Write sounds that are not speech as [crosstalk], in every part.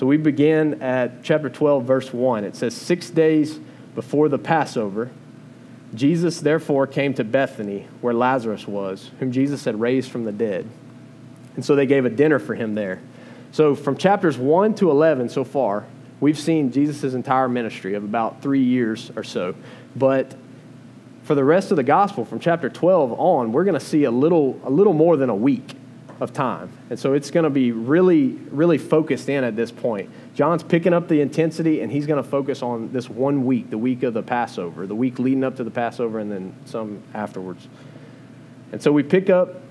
So we begin at chapter 12, verse 1. It says, Six days before the Passover, Jesus therefore came to Bethany, where Lazarus was, whom Jesus had raised from the dead. And so they gave a dinner for him there. So from chapters 1 to 11 so far, we've seen Jesus' entire ministry of about three years or so. But for the rest of the gospel, from chapter 12 on, we're going to see a little, a little more than a week of time. And so it's going to be really, really focused in at this point. John's picking up the intensity, and he's going to focus on this one week, the week of the Passover, the week leading up to the Passover, and then some afterwards. And so we pick up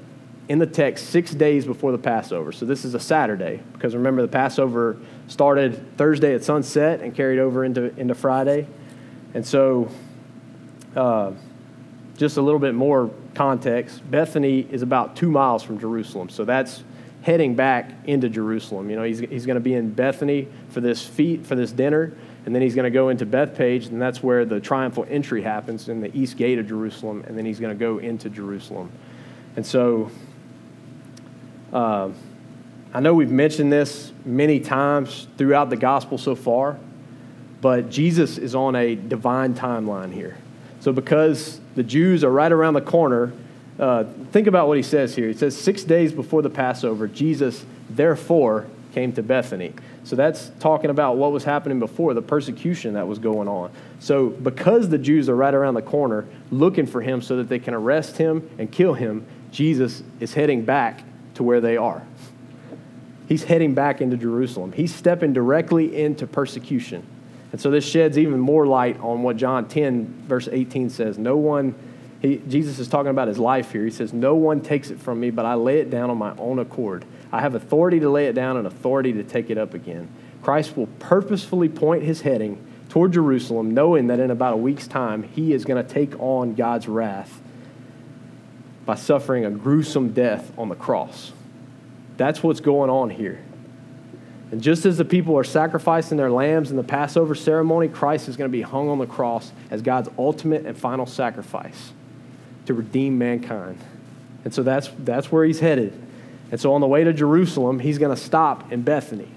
in the text six days before the Passover. So this is a Saturday, because remember, the Passover started Thursday at sunset and carried over into, into Friday. And so, uh, just a little bit more context Bethany is about two miles from Jerusalem. So that's heading back into Jerusalem. You know, he's, he's going to be in Bethany for this feast, for this dinner, and then he's going to go into Bethpage, and that's where the triumphal entry happens in the east gate of Jerusalem, and then he's going to go into Jerusalem. And so uh, I know we've mentioned this many times throughout the gospel so far, but Jesus is on a divine timeline here. So, because the Jews are right around the corner, uh, think about what he says here. He says, Six days before the Passover, Jesus therefore came to Bethany. So, that's talking about what was happening before, the persecution that was going on. So, because the Jews are right around the corner looking for him so that they can arrest him and kill him, Jesus is heading back to where they are. He's heading back into Jerusalem. He's stepping directly into persecution. And so this sheds even more light on what John 10, verse 18 says. No one, he, Jesus is talking about his life here. He says, No one takes it from me, but I lay it down on my own accord. I have authority to lay it down and authority to take it up again. Christ will purposefully point his heading toward Jerusalem, knowing that in about a week's time, he is going to take on God's wrath by suffering a gruesome death on the cross. That's what's going on here. And just as the people are sacrificing their lambs in the Passover ceremony, Christ is going to be hung on the cross as God's ultimate and final sacrifice to redeem mankind. And so that's, that's where he's headed. And so on the way to Jerusalem, he's going to stop in Bethany.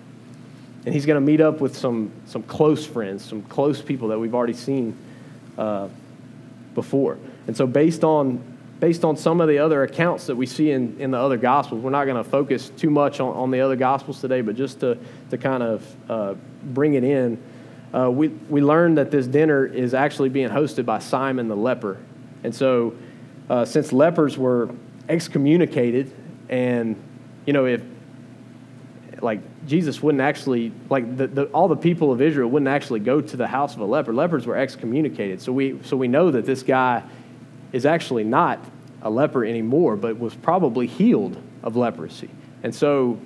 And he's going to meet up with some, some close friends, some close people that we've already seen uh, before. And so, based on based on some of the other accounts that we see in, in the other gospels. We're not going to focus too much on, on the other gospels today, but just to, to kind of uh, bring it in, uh, we, we learned that this dinner is actually being hosted by Simon the leper. And so, uh, since lepers were excommunicated, and, you know, if, like, Jesus wouldn't actually, like, the, the, all the people of Israel wouldn't actually go to the house of a leper. Lepers were excommunicated. So we, so we know that this guy is actually not a leper anymore, but was probably healed of leprosy. And so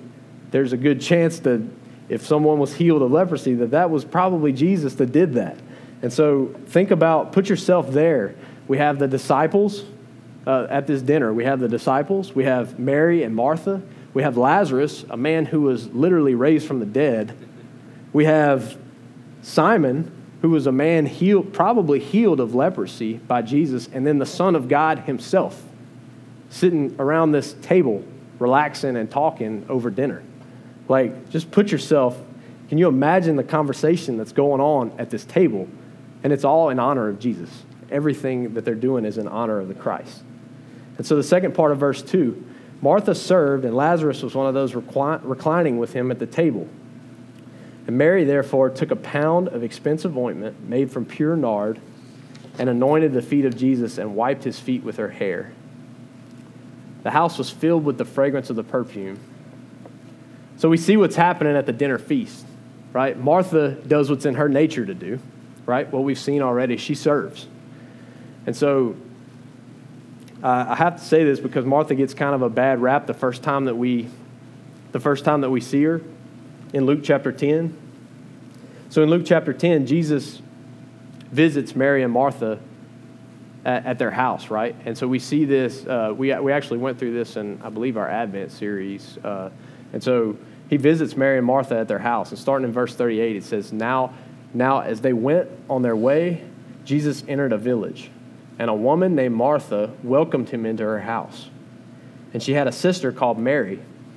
there's a good chance that if someone was healed of leprosy, that that was probably Jesus that did that. And so think about, put yourself there. We have the disciples uh, at this dinner. We have the disciples. We have Mary and Martha. We have Lazarus, a man who was literally raised from the dead. We have Simon, who was a man healed, probably healed of leprosy by Jesus, and then the Son of God himself sitting around this table, relaxing and talking over dinner. Like, just put yourself, can you imagine the conversation that's going on at this table? And it's all in honor of Jesus. Everything that they're doing is in honor of the Christ. And so the second part of verse 2 Martha served, and Lazarus was one of those reclining with him at the table. And Mary, therefore, took a pound of expensive ointment made from pure nard and anointed the feet of Jesus and wiped his feet with her hair. The house was filled with the fragrance of the perfume. So we see what's happening at the dinner feast, right? Martha does what's in her nature to do, right? What we've seen already. She serves. And so uh, I have to say this because Martha gets kind of a bad rap the first time that we the first time that we see her in Luke chapter 10. So in Luke chapter 10, Jesus visits Mary and Martha at, at their house, right? And so we see this, uh, we, we actually went through this in, I believe, our Advent series. Uh, and so he visits Mary and Martha at their house. And starting in verse 38, it says, Now, now as they went on their way, Jesus entered a village, and a woman named Martha welcomed him into her house. And she had a sister called Mary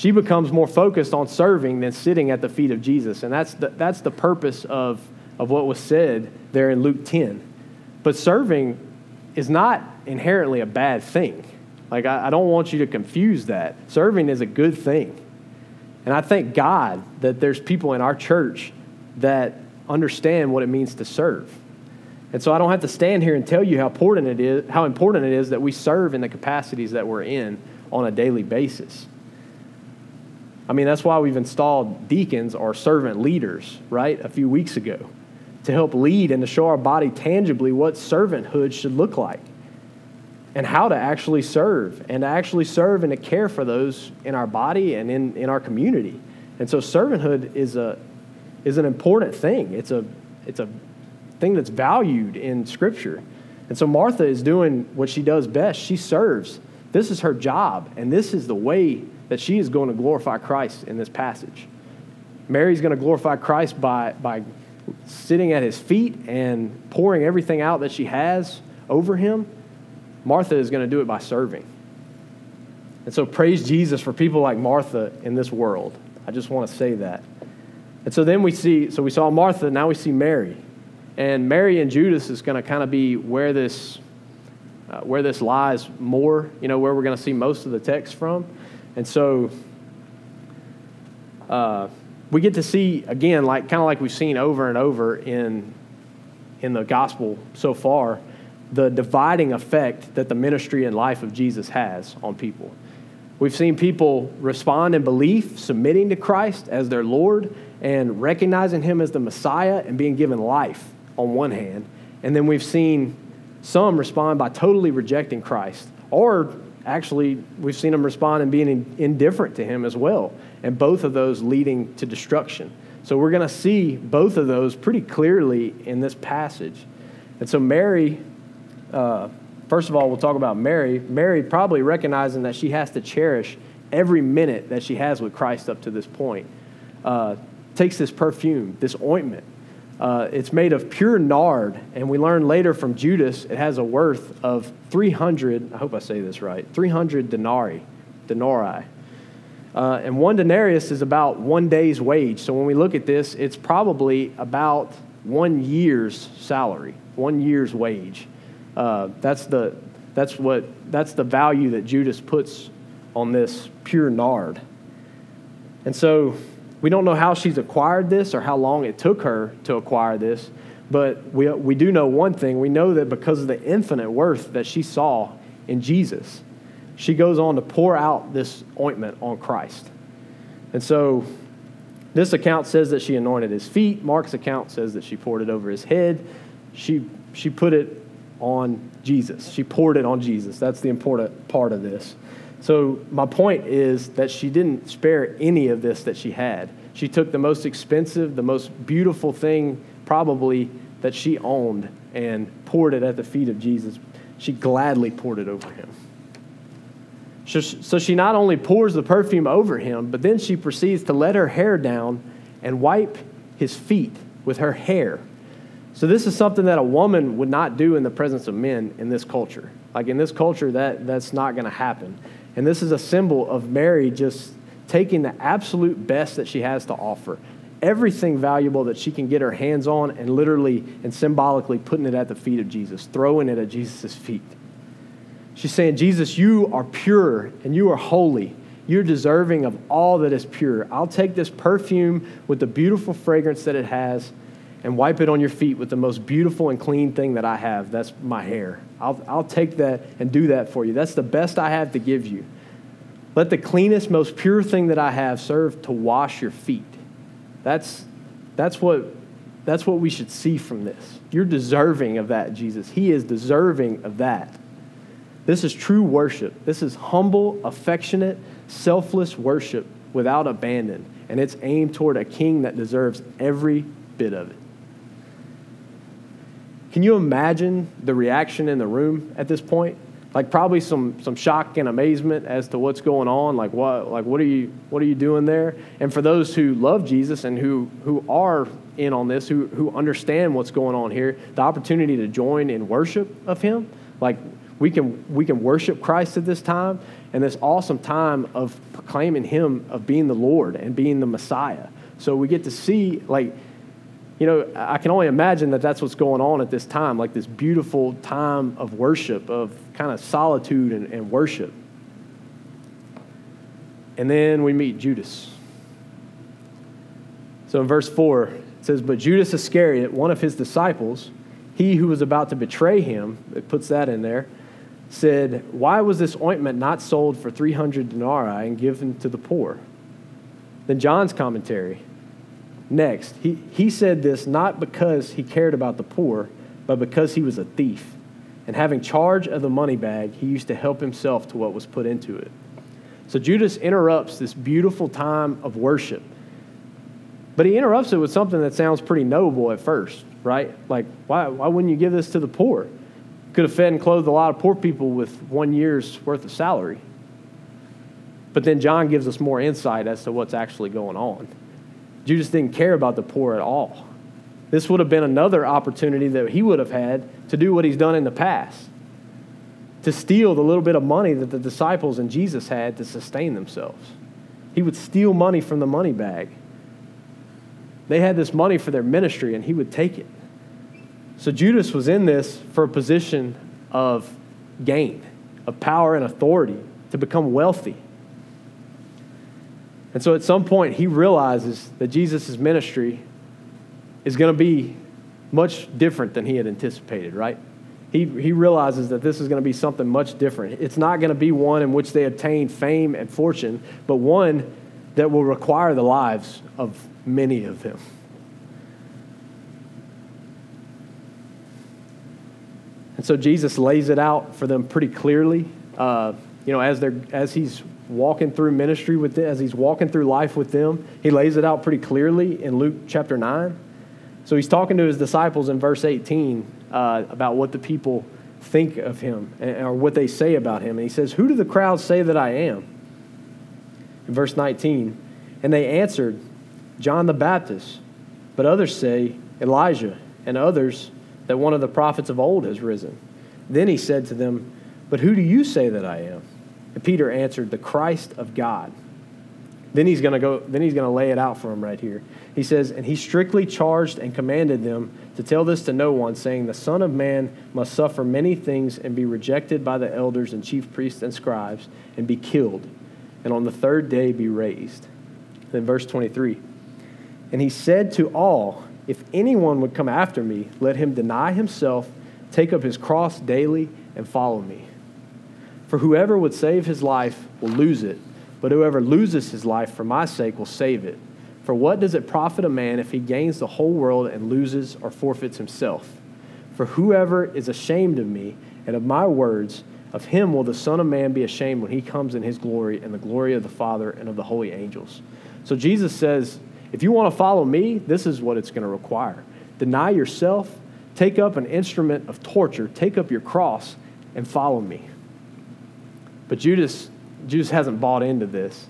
she becomes more focused on serving than sitting at the feet of Jesus. And that's the, that's the purpose of, of what was said there in Luke 10. But serving is not inherently a bad thing. Like, I, I don't want you to confuse that. Serving is a good thing. And I thank God that there's people in our church that understand what it means to serve. And so I don't have to stand here and tell you how important it is, how important it is that we serve in the capacities that we're in on a daily basis. I mean, that's why we've installed deacons or servant leaders, right, a few weeks ago to help lead and to show our body tangibly what servanthood should look like and how to actually serve and to actually serve and to care for those in our body and in, in our community. And so servanthood is, a, is an important thing. It's a, it's a thing that's valued in Scripture. And so Martha is doing what she does best. She serves. This is her job, and this is the way that she is going to glorify Christ in this passage. Mary's going to glorify Christ by, by sitting at his feet and pouring everything out that she has over him. Martha is going to do it by serving. And so, praise Jesus for people like Martha in this world. I just want to say that. And so then we see, so we saw Martha, now we see Mary. And Mary and Judas is going to kind of be where this, uh, where this lies more, you know, where we're going to see most of the text from. And so uh, we get to see, again, like kind of like we've seen over and over in, in the gospel so far, the dividing effect that the ministry and life of Jesus has on people. We've seen people respond in belief, submitting to Christ as their Lord, and recognizing Him as the Messiah and being given life on one hand. And then we've seen some respond by totally rejecting Christ or actually, we've seen them respond and being indifferent to him as well, and both of those leading to destruction. So we're going to see both of those pretty clearly in this passage. And so, Mary, uh, first of all, we'll talk about Mary. Mary probably recognizing that she has to cherish every minute that she has with Christ up to this point, uh, takes this perfume, this ointment, uh, it's made of pure nard, and we learn later from Judas it has a worth of 300, I hope I say this right, 300 denarii, denarii. Uh, and one denarius is about one day's wage. So when we look at this, it's probably about one year's salary, one year's wage. Uh, that's, the, that's, what, that's the value that Judas puts on this pure nard. And so we don't know how she's acquired this or how long it took her to acquire this, but we, we do know one thing. We know that because of the infinite worth that she saw in Jesus, she goes on to pour out this ointment on Christ. And so this account says that she anointed his feet. Mark's account says that she poured it over his head. She, she put it on Jesus. She poured it on Jesus. That's the important part of this. So, my point is that she didn't spare any of this that she had. She took the most expensive, the most beautiful thing probably that she owned and poured it at the feet of Jesus. She gladly poured it over him. So she not only pours the perfume over him, but then she proceeds to let her hair down and wipe his feet with her hair. So this is something that a woman would not do in the presence of men in this culture. Like in this culture, that, that's not going to happen. And this is a symbol of Mary just taking the absolute best that she has to offer, everything valuable that she can get her hands on, and literally and symbolically putting it at the feet of Jesus, throwing it at Jesus' feet. She's saying, Jesus, you are pure and you are holy. You're deserving of all that is pure. I'll take this perfume with the beautiful fragrance that it has and wipe it on your feet with the most beautiful and clean thing that I have. That's my hair. I'll, I'll take that and do that for you. That's the best I have to give you. Let the cleanest, most pure thing that I have serve to wash your feet. That's, that's, what, that's what we should see from this. You're deserving of that, Jesus. He is deserving of that. This is true worship. This is humble, affectionate, selfless worship without abandon. And it's aimed toward a king that deserves every bit of it. Can you imagine the reaction in the room at this point? Like probably some some shock and amazement as to what's going on. Like what like what are you what are you doing there? And for those who love Jesus and who who are in on this, who who understand what's going on here, the opportunity to join in worship of Him, like we can we can worship Christ at this time and this awesome time of proclaiming Him of being the Lord and being the Messiah. So we get to see like you know, I can only imagine that that's what's going on at this time, like this beautiful time of worship, of kind of solitude and, and worship. And then we meet Judas. So in verse 4, it says, But Judas Iscariot, one of his disciples, he who was about to betray him, it puts that in there, said, Why was this ointment not sold for 300 denarii and given to the poor? Then John's commentary Next, he, he said this not because he cared about the poor, but because he was a thief. And having charge of the money bag, he used to help himself to what was put into it. So Judas interrupts this beautiful time of worship. But he interrupts it with something that sounds pretty noble at first, right? Like, why, why wouldn't you give this to the poor? Could have fed and clothed a lot of poor people with one year's worth of salary. But then John gives us more insight as to what's actually going on. Judas didn't care about the poor at all. This would have been another opportunity that he would have had to do what he's done in the past to steal the little bit of money that the disciples and Jesus had to sustain themselves. He would steal money from the money bag. They had this money for their ministry, and he would take it. So Judas was in this for a position of gain, of power and authority, to become wealthy. And so at some point, he realizes that Jesus' ministry is going to be much different than he had anticipated, right? He, he realizes that this is going to be something much different. It's not going to be one in which they obtain fame and fortune, but one that will require the lives of many of them. And so Jesus lays it out for them pretty clearly. Uh, you know, as, they're, as he's walking through ministry with them, as he's walking through life with them. He lays it out pretty clearly in Luke chapter 9. So he's talking to his disciples in verse 18 uh, about what the people think of him or what they say about him. And he says, Who do the crowds say that I am? In verse 19, and they answered, John the Baptist, but others say Elijah, and others that one of the prophets of old has risen. Then he said to them, But who do you say that I am? And Peter answered, The Christ of God. Then he's going to go, then he's going to lay it out for him right here. He says, And he strictly charged and commanded them to tell this to no one, saying, The Son of Man must suffer many things and be rejected by the elders and chief priests and scribes and be killed, and on the third day be raised. Then verse 23. And he said to all, If anyone would come after me, let him deny himself, take up his cross daily, and follow me. For whoever would save his life will lose it, but whoever loses his life for my sake will save it. For what does it profit a man if he gains the whole world and loses or forfeits himself? For whoever is ashamed of me and of my words, of him will the Son of Man be ashamed when he comes in his glory and the glory of the Father and of the holy angels. So Jesus says, if you want to follow me, this is what it's going to require. Deny yourself, take up an instrument of torture, take up your cross, and follow me. But Judas, Judas hasn't bought into this.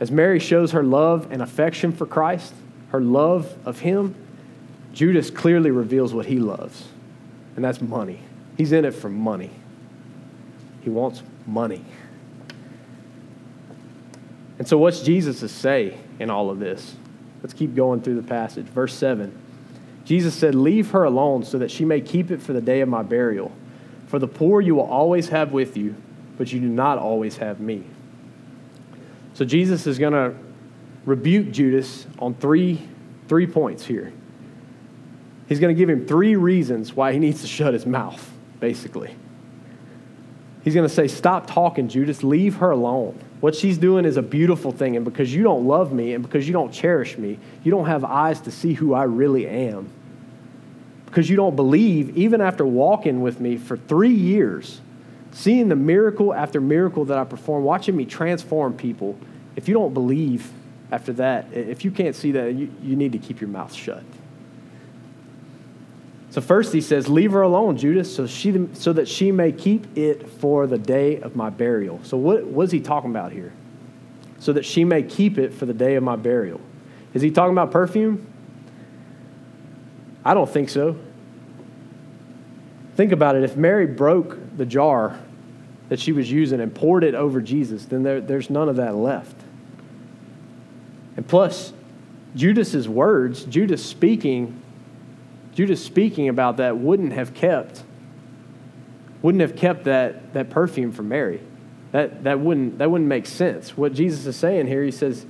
As Mary shows her love and affection for Christ, her love of him, Judas clearly reveals what he loves, and that's money. He's in it for money. He wants money. And so, what's Jesus to say in all of this? Let's keep going through the passage. Verse 7 Jesus said, Leave her alone so that she may keep it for the day of my burial. For the poor you will always have with you, but you do not always have me. So Jesus is going to rebuke Judas on three, three points here. He's going to give him three reasons why he needs to shut his mouth, basically. He's going to say, Stop talking, Judas. Leave her alone. What she's doing is a beautiful thing. And because you don't love me and because you don't cherish me, you don't have eyes to see who I really am because you don't believe, even after walking with me for three years, seeing the miracle after miracle that I perform, watching me transform people, if you don't believe after that, if you can't see that, you, you need to keep your mouth shut. So, first he says, Leave her alone, Judas, so, she, so that she may keep it for the day of my burial. So, what, what is he talking about here? So that she may keep it for the day of my burial. Is he talking about perfume? I don't think so. Think about it. If Mary broke the jar that she was using and poured it over Jesus, then there, there's none of that left. And plus, Judas's words, Judas speaking, Judas speaking about that wouldn't have kept wouldn't have kept that, that perfume from Mary. That, that, wouldn't, that wouldn't make sense. What Jesus is saying here, he says,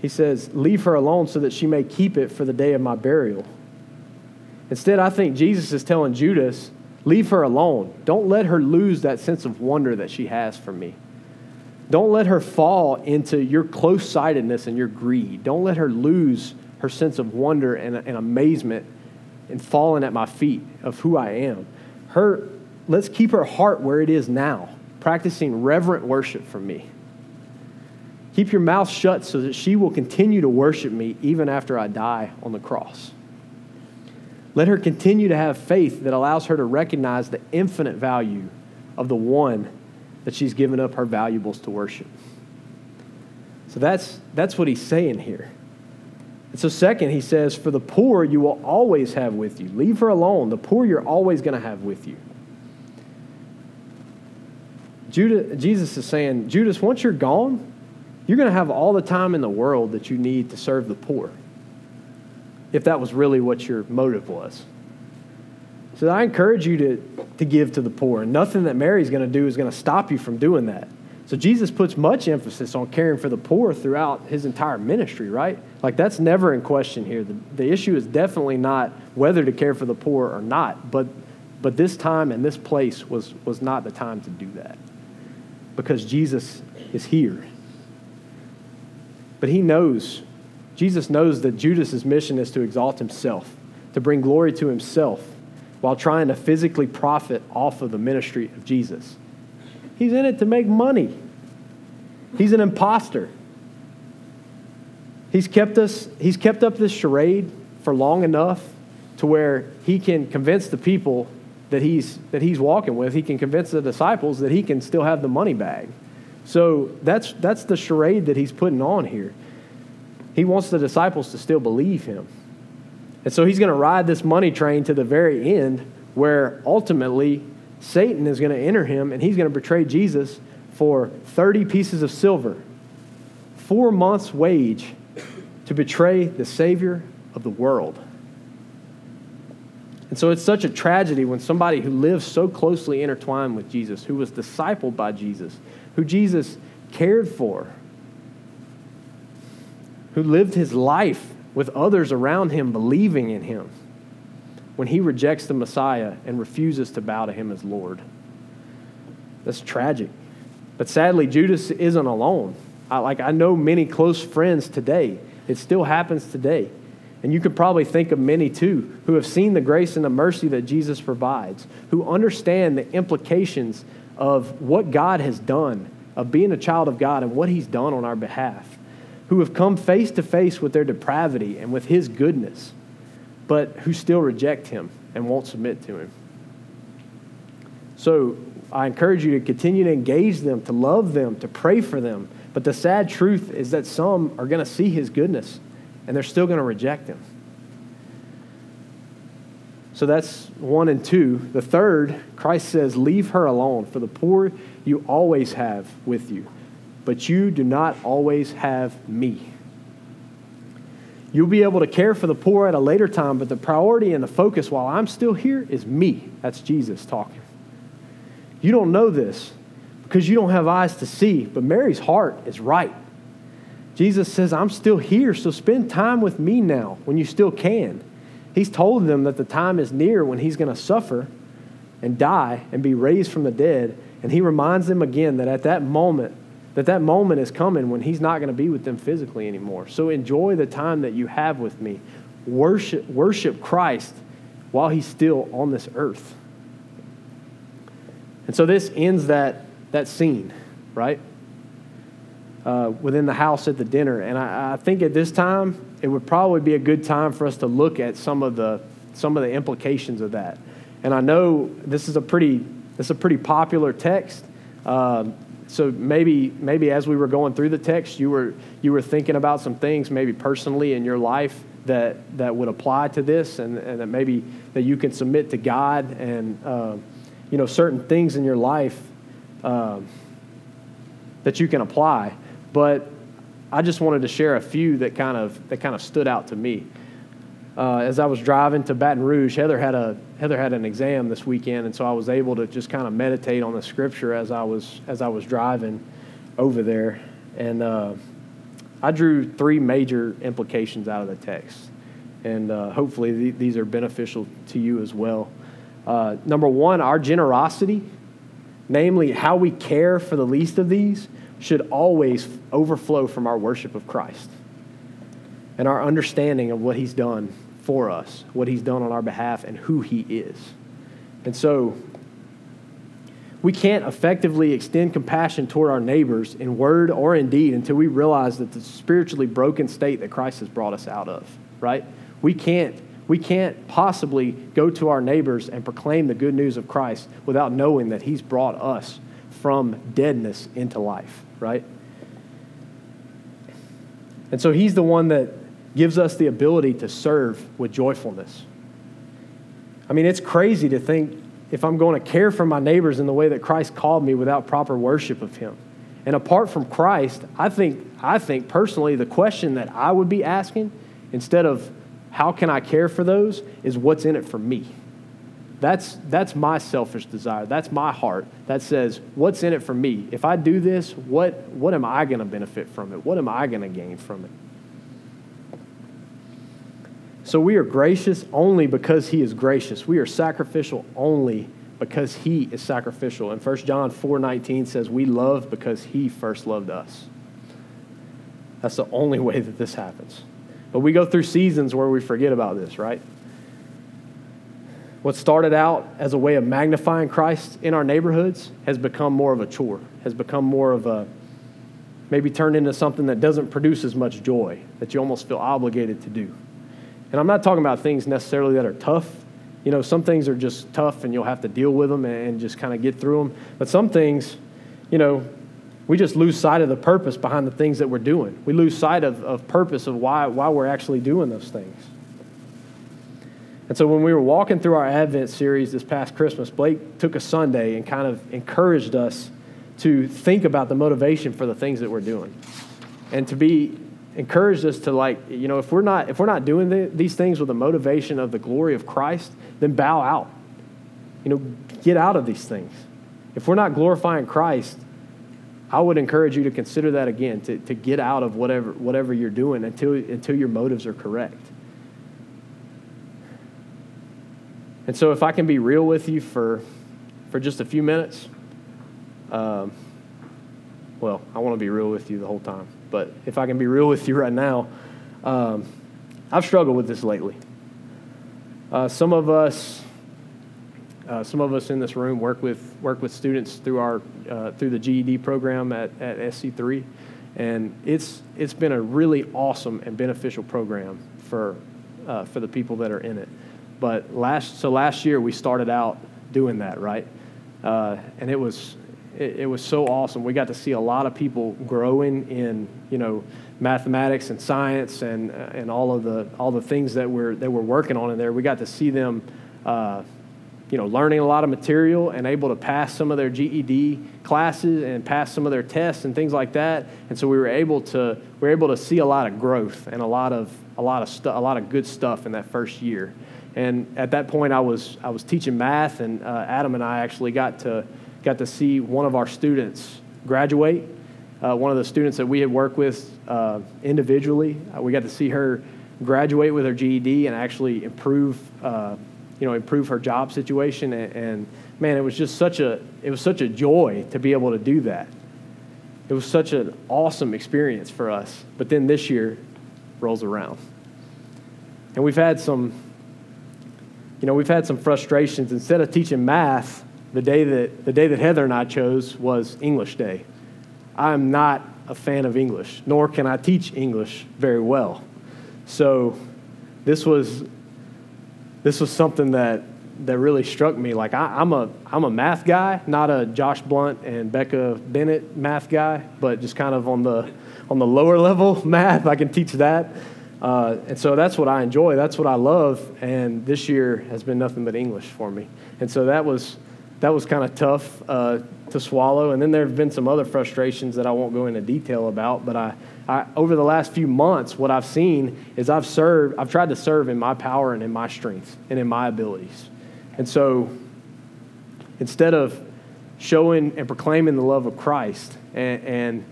he says, Leave her alone so that she may keep it for the day of my burial. Instead, I think Jesus is telling Judas, Leave her alone. Don't let her lose that sense of wonder that she has for me. Don't let her fall into your close sightedness and your greed. Don't let her lose her sense of wonder and, and amazement and falling at my feet of who I am. Her, let's keep her heart where it is now, practicing reverent worship for me. Keep your mouth shut so that she will continue to worship me even after I die on the cross. Let her continue to have faith that allows her to recognize the infinite value of the one that she's given up her valuables to worship. So that's, that's what he's saying here. And so, second, he says, For the poor you will always have with you. Leave her alone. The poor you're always going to have with you. Judah, Jesus is saying, Judas, once you're gone, you're going to have all the time in the world that you need to serve the poor if that was really what your motive was. So I encourage you to, to give to the poor. And nothing that Mary's going to do is going to stop you from doing that. So Jesus puts much emphasis on caring for the poor throughout his entire ministry, right? Like that's never in question here. The, the issue is definitely not whether to care for the poor or not, but, but this time and this place was, was not the time to do that because Jesus is here. But he knows Jesus knows that Judas's mission is to exalt himself, to bring glory to himself, while trying to physically profit off of the ministry of Jesus. He's in it to make money. He's an impostor. He's kept us, he's kept up this charade for long enough to where he can convince the people that he's that he's walking with, he can convince the disciples that he can still have the money bag. So that's that's the charade that he's putting on here. He wants the disciples to still believe him. And so he's going to ride this money train to the very end, where ultimately Satan is going to enter him and he's going to betray Jesus for 30 pieces of silver, four months' wage to betray the Savior of the world. And so it's such a tragedy when somebody who lives so closely intertwined with Jesus, who was discipled by Jesus, who Jesus cared for, who lived his life with others around him believing in him when he rejects the Messiah and refuses to bow to him as Lord. That's tragic. But sadly, Judas isn't alone. I, like I know many close friends today. It still happens today. And you could probably think of many too who have seen the grace and the mercy that Jesus provides, who understand the implications of what God has done, of being a child of God and what he's done on our behalf who have come face to face with their depravity and with his goodness, but who still reject him and won't submit to him. So I encourage you to continue to engage them, to love them, to pray for them. But the sad truth is that some are going to see his goodness and they're still going to reject him. So that's one and two. The third, Christ says, Leave her alone, for the poor you always have with you but you do not always have me. You'll be able to care for the poor at a later time, but the priority and the focus while I'm still here is me. That's Jesus talking. You don't know this because you don't have eyes to see, but Mary's heart is right. Jesus says, I'm still here, so spend time with me now when you still can. He's told them that the time is near when he's going to suffer and die and be raised from the dead. And he reminds them again that at that moment, that that moment is coming when he's not going to be with them physically anymore. So enjoy the time that you have with me. Worship, worship Christ while he's still on this earth. And so this ends that, that scene, right? Uh, within the house at the dinner. And I, I think at this time, it would probably be a good time for us to look at some of the, some of the implications of that. And I know this is a pretty this is a pretty popular text. Um, so maybe maybe as we were going through the text, you were you were thinking about some things maybe personally in your life that that would apply to this, and, and that maybe that you can submit to God, and uh, you know certain things in your life uh, that you can apply. But I just wanted to share a few that kind of that kind of stood out to me. Uh, as I was driving to Baton Rouge, Heather had a Heather had an exam this weekend, and so I was able to just kind of meditate on the scripture as I was as I was driving over there, and uh, I drew three major implications out of the text, and uh, hopefully th- these are beneficial to you as well. Uh, number one, our generosity, namely how we care for the least of these, should always overflow from our worship of Christ and our understanding of what He's done for us, what He's done on our behalf, and who He is. And so, we can't effectively extend compassion toward our neighbors in word or in deed until we realize that the spiritually broken state that Christ has brought us out of, right? We can't, we can't possibly go to our neighbors and proclaim the good news of Christ without knowing that He's brought us from deadness into life, right? And so He's the one that gives us the ability to serve with joyfulness. I mean, it's crazy to think if I'm going to care for my neighbors in the way that Christ called me without proper worship of Him. And apart from Christ, I think, I think personally the question that I would be asking instead of how can I care for those is what's in it for me. That's, that's my selfish desire. That's my heart that says, what's in it for me? If I do this, what, what am I going to benefit from it? What am I going to gain from it? So we are gracious only because he is gracious. We are sacrificial only because he is sacrificial. And 1 John 4:19 says we love because he first loved us. That's the only way that this happens. But we go through seasons where we forget about this, right? What started out as a way of magnifying Christ in our neighborhoods has become more of a chore, has become more of a maybe turned into something that doesn't produce as much joy, that you almost feel obligated to do. And I'm not talking about things necessarily that are tough. You know, some things are just tough and you'll have to deal with them and just kind of get through them. But some things, you know, we just lose sight of the purpose behind the things that we're doing. We lose sight of, of purpose of why, why we're actually doing those things. And so when we were walking through our Advent series this past Christmas, Blake took a Sunday and kind of encouraged us to think about the motivation for the things that we're doing and to be encouraged us to like you know if we're not if we're not doing the, these things with the motivation of the glory of christ then bow out. You know get out of these things. If we're not glorifying christ i would encourage you to consider that again to, to get out of whatever whatever you're doing until until your motives are correct. And so if i can be real with you for for just a few minutes um, well i want to be real with you the whole time but if I can be real with you right now, um, I've struggled with this lately. Uh, some of us, uh, some of us in this room work with work with students through our uh, through the GED program at, at SC3, and it's it's been a really awesome and beneficial program for uh, for the people that are in it. But last so last year we started out doing that right, uh, and it was it, it, was so awesome. We got to see a lot of people growing in, you know, mathematics and science and, uh, and all of the, all the things that we're, that we're working on in there. We got to see them, uh, you know, learning a lot of material and able to pass some of their GED classes and pass some of their tests and things like that. And so we were able to, we were able to see a lot of growth and a lot of, a lot of stuff, a lot of good stuff in that first year. And at that point, I was, I was teaching math, and uh, Adam and I actually got to, got to see one of our students graduate. Uh, one of the students that we had worked with uh, individually, uh, we got to see her graduate with her GED and actually improve, uh, you know, improve her job situation. And, and, man, it was just such a, it was such a joy to be able to do that. It was such an awesome experience for us. But then this year rolls around, and we've had some, you know, we've had some frustrations. Instead of teaching math the day that the day that Heather and I chose was English Day. I'm not a fan of English, nor can I teach English very well. So this was this was something that that really struck me. Like I, am a I'm a math guy, not a Josh Blunt and Becca Bennett math guy, but just kind of on the on the lower level [laughs] math. I can teach that, uh, and so that's what I enjoy. That's what I love. And this year has been nothing but English for me, and so that was that was kind of tough uh, to swallow. And then there have been some other frustrations that I won't go into detail about, but I. I, over the last few months, what I've seen is I've served, I've tried to serve in my power and in my strength and in my abilities. And so instead of showing and proclaiming the love of Christ and, and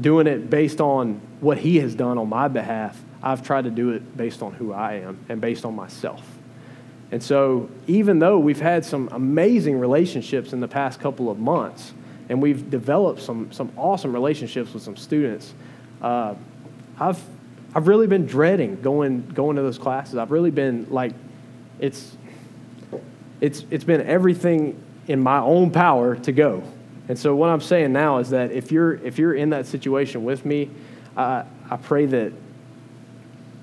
doing it based on what he has done on my behalf, I've tried to do it based on who I am and based on myself. And so, even though we've had some amazing relationships in the past couple of months, and we've developed some, some awesome relationships with some students, uh, I've, I've really been dreading going, going to those classes. I've really been like, it's, it's, it's been everything in my own power to go. And so what I'm saying now is that if you're, if you're in that situation with me, uh, I pray that,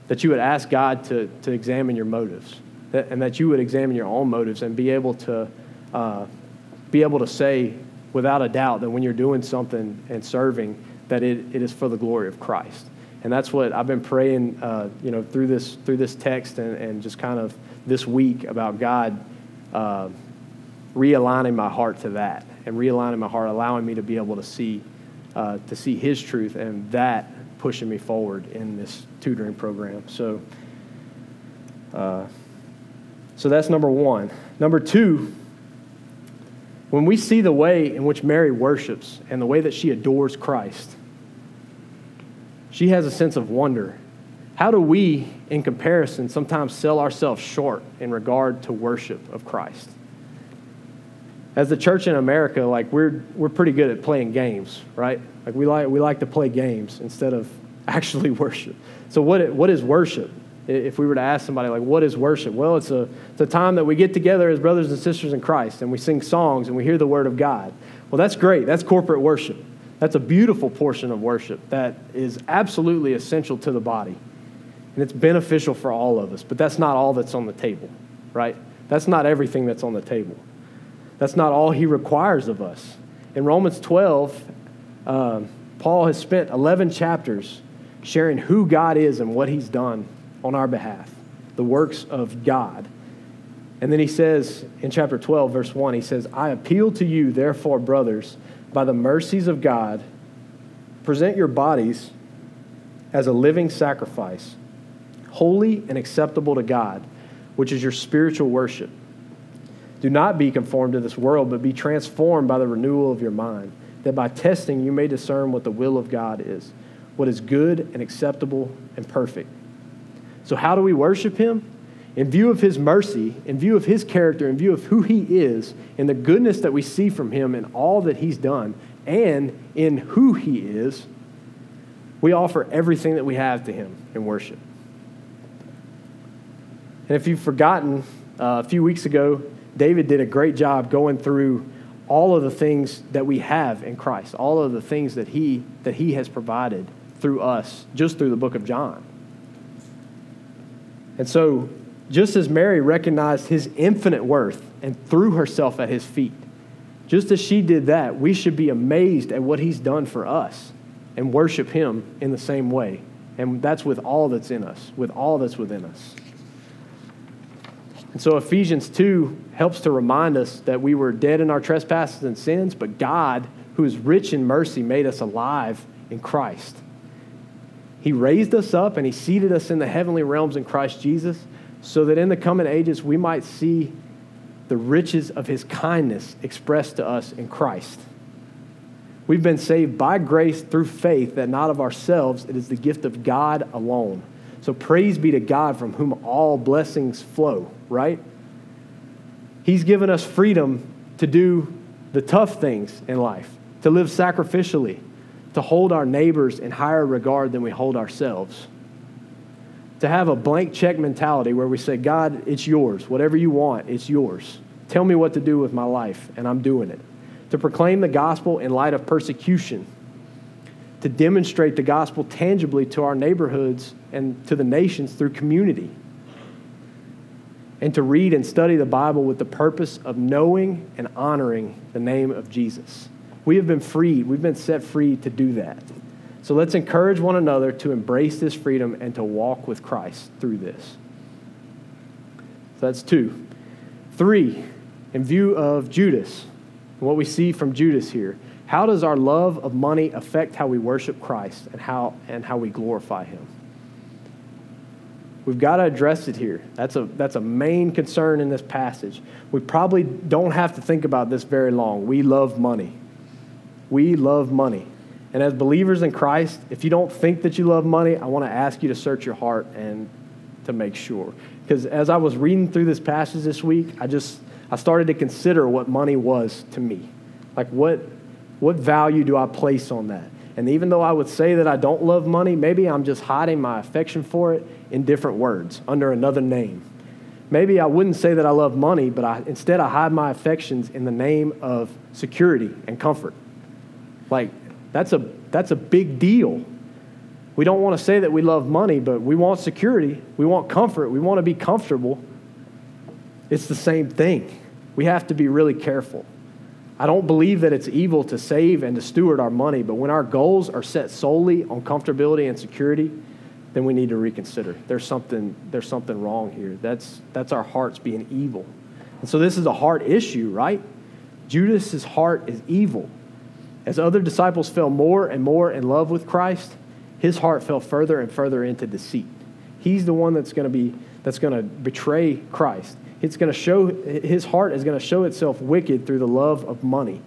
that you would ask God to, to examine your motives that, and that you would examine your own motives and be able to, uh, be able to say without a doubt that when you're doing something and serving, that it, it is for the glory of Christ. And that's what I've been praying, uh, you know, through this, through this text and, and just kind of this week about God uh, realigning my heart to that and realigning my heart, allowing me to be able to see, uh, to see His truth and that pushing me forward in this tutoring program. So, uh, so that's number one. Number two, when we see the way in which Mary worships and the way that she adores Christ, she has a sense of wonder how do we, in comparison, sometimes sell ourselves short in regard to worship of Christ? As the church in America, like we're, we're pretty good at playing games, right? Like we like, we like to play games instead of [laughs] actually worship. So what, what is worship? If we were to ask somebody, like, what is worship? Well, it's a, it's a time that we get together as brothers and sisters in Christ and we sing songs and we hear the word of God. Well, that's great. That's corporate worship. That's a beautiful portion of worship that is absolutely essential to the body and it's beneficial for all of us. But that's not all that's on the table, right? That's not everything that's on the table. That's not all he requires of us. In Romans 12, uh, Paul has spent 11 chapters sharing who God is and what he's done on our behalf, the works of God. And then he says in chapter 12, verse 1, he says, I appeal to you, therefore, brothers, by the mercies of God, present your bodies as a living sacrifice holy and acceptable to God, which is your spiritual worship. Do not be conformed to this world, but be transformed by the renewal of your mind, that by testing you may discern what the will of God is, what is good and acceptable and perfect. So, how do we worship Him? In view of His mercy, in view of His character, in view of who He is, and the goodness that we see from Him and all that He's done, and in who He is, we offer everything that we have to Him in worship. And if you've forgotten, uh, a few weeks ago, David did a great job going through all of the things that we have in Christ, all of the things that he, that he has provided through us, just through the book of John. And so, just as Mary recognized his infinite worth and threw herself at his feet, just as she did that, we should be amazed at what he's done for us and worship him in the same way. And that's with all that's in us, with all that's within us. And so Ephesians 2 helps to remind us that we were dead in our trespasses and sins, but God, who is rich in mercy, made us alive in Christ. He raised us up and He seated us in the heavenly realms in Christ Jesus so that in the coming ages we might see the riches of His kindness expressed to us in Christ. We've been saved by grace through faith, that not of ourselves, it is the gift of God alone. So praise be to God from whom all blessings flow, right? He's given us freedom to do the tough things in life, to live sacrificially, to hold our neighbors in higher regard than we hold ourselves. To have a blank check mentality where we say, God, it's yours. Whatever you want, it's yours. Tell me what to do with my life, and I'm doing it. To proclaim the gospel in light of persecution to demonstrate the gospel tangibly to our neighborhoods and to the nations through community. and to read and study the Bible with the purpose of knowing and honoring the name of Jesus. We have been freed, we've been set free to do that. So let's encourage one another to embrace this freedom and to walk with Christ through this. So that's two. Three, in view of Judas, what we see from Judas here, how does our love of money affect how we worship Christ and how, and how we glorify Him? We've got to address it here. That's a, that's a main concern in this passage. We probably don't have to think about this very long. We love money. We love money. And as believers in Christ, if you don't think that you love money, I want to ask you to search your heart and to make sure. Because as I was reading through this passage this week, I just I started to consider what money was to me. Like what what value do I place on that? And even though I would say that I don't love money, maybe I'm just hiding my affection for it in different words under another name. Maybe I wouldn't say that I love money, but I, instead I hide my affections in the name of security and comfort. Like that's a that's a big deal. We don't want to say that we love money, but we want security. We want comfort. We want to be comfortable. It's the same thing. We have to be really careful. I don't believe that it's evil to save and to steward our money, but when our goals are set solely on comfortability and security, then we need to reconsider. There's something, there's something wrong here. That's, that's our hearts being evil. And so this is a heart issue, right? Judas's heart is evil. As other disciples fell more and more in love with Christ, his heart fell further and further into deceit. He's the one that's going to be that's going to betray Christ it's going to show his heart is going to show itself wicked through the love of money.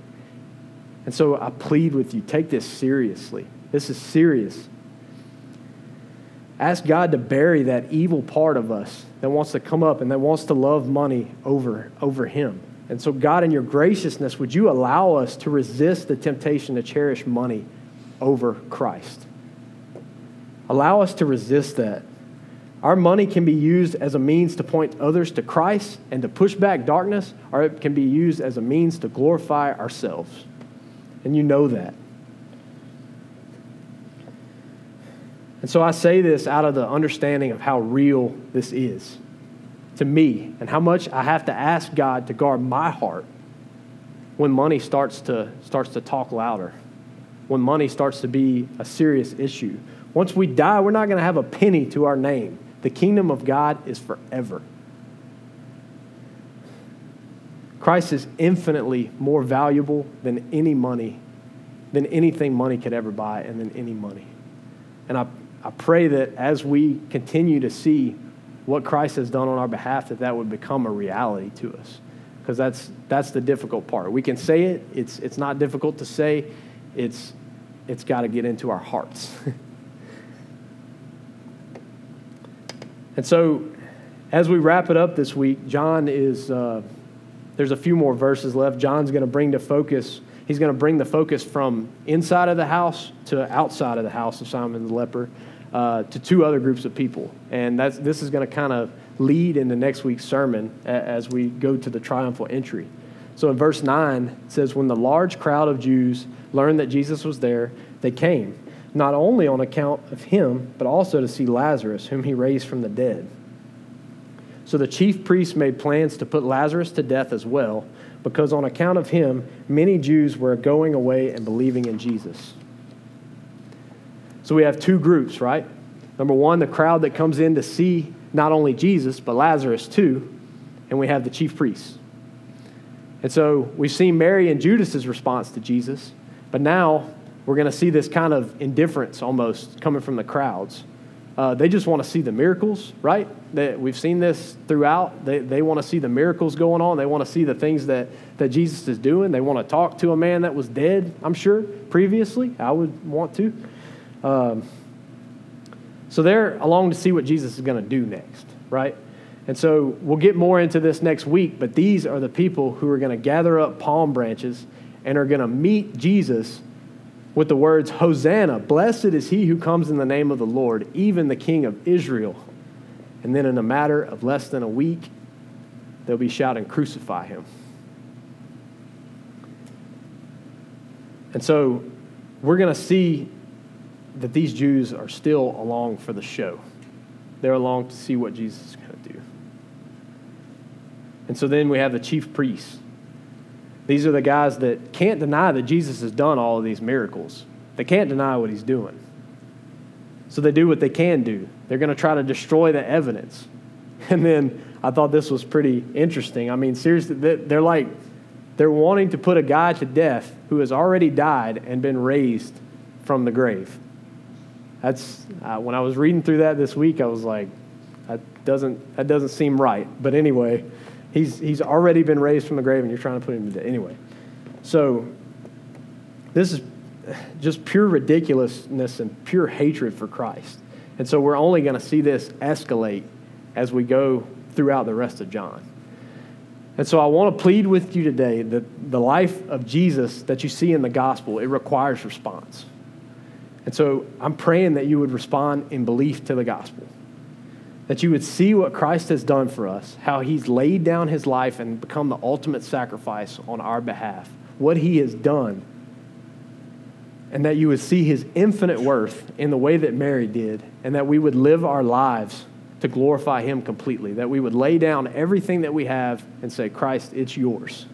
And so I plead with you, take this seriously. This is serious. Ask God to bury that evil part of us that wants to come up and that wants to love money over, over him. And so, God, in your graciousness, would you allow us to resist the temptation to cherish money over Christ? Allow us to resist that. Our money can be used as a means to point others to Christ and to push back darkness, or it can be used as a means to glorify ourselves. And you know that. And so I say this out of the understanding of how real this is to me and how much I have to ask God to guard my heart when money starts to, starts to talk louder, when money starts to be a serious issue. Once we die, we're not going to have a penny to our name. The kingdom of God is forever. Christ is infinitely more valuable than any money, than anything money could ever buy, and than any money. And I, I pray that as we continue to see what Christ has done on our behalf, that that would become a reality to us. Because that's, that's the difficult part. We can say it, it's, it's not difficult to say, it's, it's got to get into our hearts. [laughs] And so, as we wrap it up this week, John is, uh, there's a few more verses left. John's going to bring the focus, he's going to bring the focus from inside of the house to outside of the house of Simon the leper uh, to two other groups of people. And that's, this is going to kind of lead into next week's sermon as we go to the triumphal entry. So in verse 9, it says, When the large crowd of Jews learned that Jesus was there, they came not only on account of him, but also to see Lazarus, whom he raised from the dead. So the chief priests made plans to put Lazarus to death as well, because on account of him, many Jews were going away and believing in Jesus. So we have two groups, right? Number one, the crowd that comes in to see not only Jesus, but Lazarus too, and we have the chief priests. And so we've seen Mary and Judas's response to Jesus, but now we're going to see this kind of indifference almost coming from the crowds. Uh, they just want to see the miracles, right? They, we've seen this throughout. They, they want to see the miracles going on. They want to see the things that, that Jesus is doing. They want to talk to a man that was dead, I'm sure, previously. I would want to. Um, so they're along to see what Jesus is going to do next, right? And so we'll get more into this next week, but these are the people who are going to gather up palm branches and are going to meet Jesus with the words, Hosanna, blessed is he who comes in the name of the Lord, even the King of Israel. And then in a matter of less than a week, they'll be shouting, Crucify him. And so we're going to see that these Jews are still along for the show. They're along to see what Jesus is going to do. And so then we have the chief priests. These are the guys that can't deny that Jesus has done all of these miracles. They can't deny what he's doing. So they do what they can do. They're going to try to destroy the evidence. [laughs] And then I thought this was pretty interesting. I mean, seriously, they're like, they're wanting to put a guy to death who has already died and been raised from the grave. That's uh, when I was reading through that this week. I was like, that doesn't that doesn't seem right. But anyway, he's he's already been raised from the grave, and you're trying to put him to death. Anyway, so this is just pure ridiculousness and pure hatred for Christ. And so we're only going to see this escalate as we go throughout the rest of John. And so I want to plead with you today that the life of Jesus that you see in the gospel, it requires response. And so I'm praying that you would respond in belief to the gospel. That you would see what Christ has done for us, how he's laid down his life and become the ultimate sacrifice on our behalf, what he has done. And that you would see his infinite worth in the way that Mary did, and that we would live our lives to glorify Him completely, that we would lay down everything that we have and say, Christ, it's yours,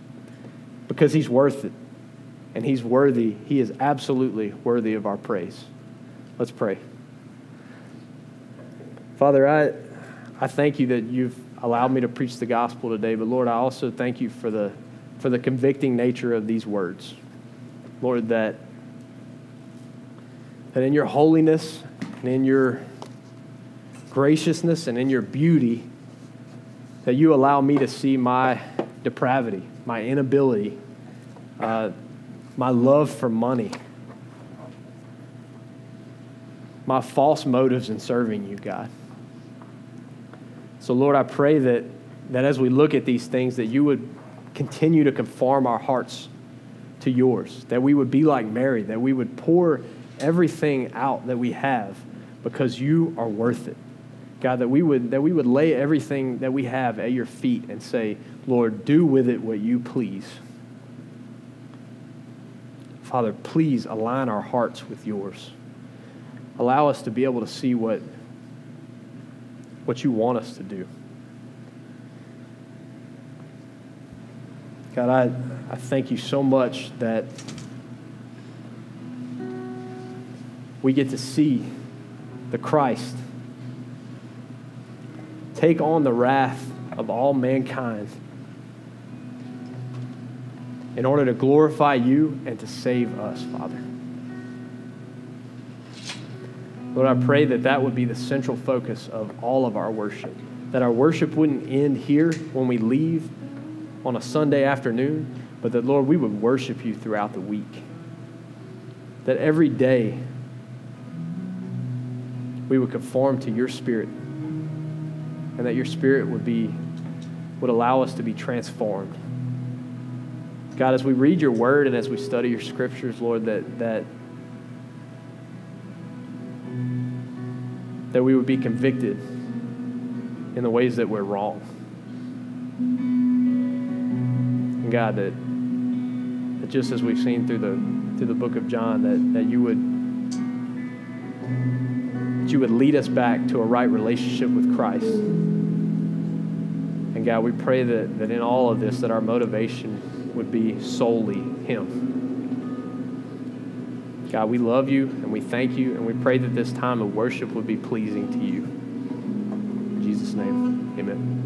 because He's worth it. And He's worthy, He is absolutely worthy of our praise. Let's pray. Father, I, I thank you that you've allowed me to preach the gospel today, but Lord, I also thank you for the, for the convicting nature of these words. Lord, that, that in your holiness and in your graciousness and in your beauty that you allow me to see my depravity, my inability, uh, my love for money, my false motives in serving you, God. So, Lord, I pray that, that as we look at these things, that you would continue to conform our hearts to yours, that we would be like Mary, that we would pour everything out that we have because you are worth it. God, that we would that we would lay everything that we have at your feet and say, Lord, do with it what you please. Father, please align our hearts with yours. Allow us to be able to see what, what you want us to do. God, I, I thank you so much that we get to see the Christ take on the wrath of all mankind in order to glorify you and to save us, Father. Lord, I pray that that would be the central focus of all of our worship. That our worship wouldn't end here when we leave on a Sunday afternoon, but that, Lord, we would worship you throughout the week. That every day we would conform to your spirit and that your spirit would be would allow us to be transformed. God, as we read your word and as we study your scriptures, Lord, that that that we would be convicted in the ways that we're wrong. And God, that, that just as we've seen through the through the book of John, that, that you would that you would lead us back to a right relationship with Christ. And God, we pray that, that in all of this, that our motivation would be solely Him. God, we love you and we thank you, and we pray that this time of worship would be pleasing to you. In Jesus' name, amen.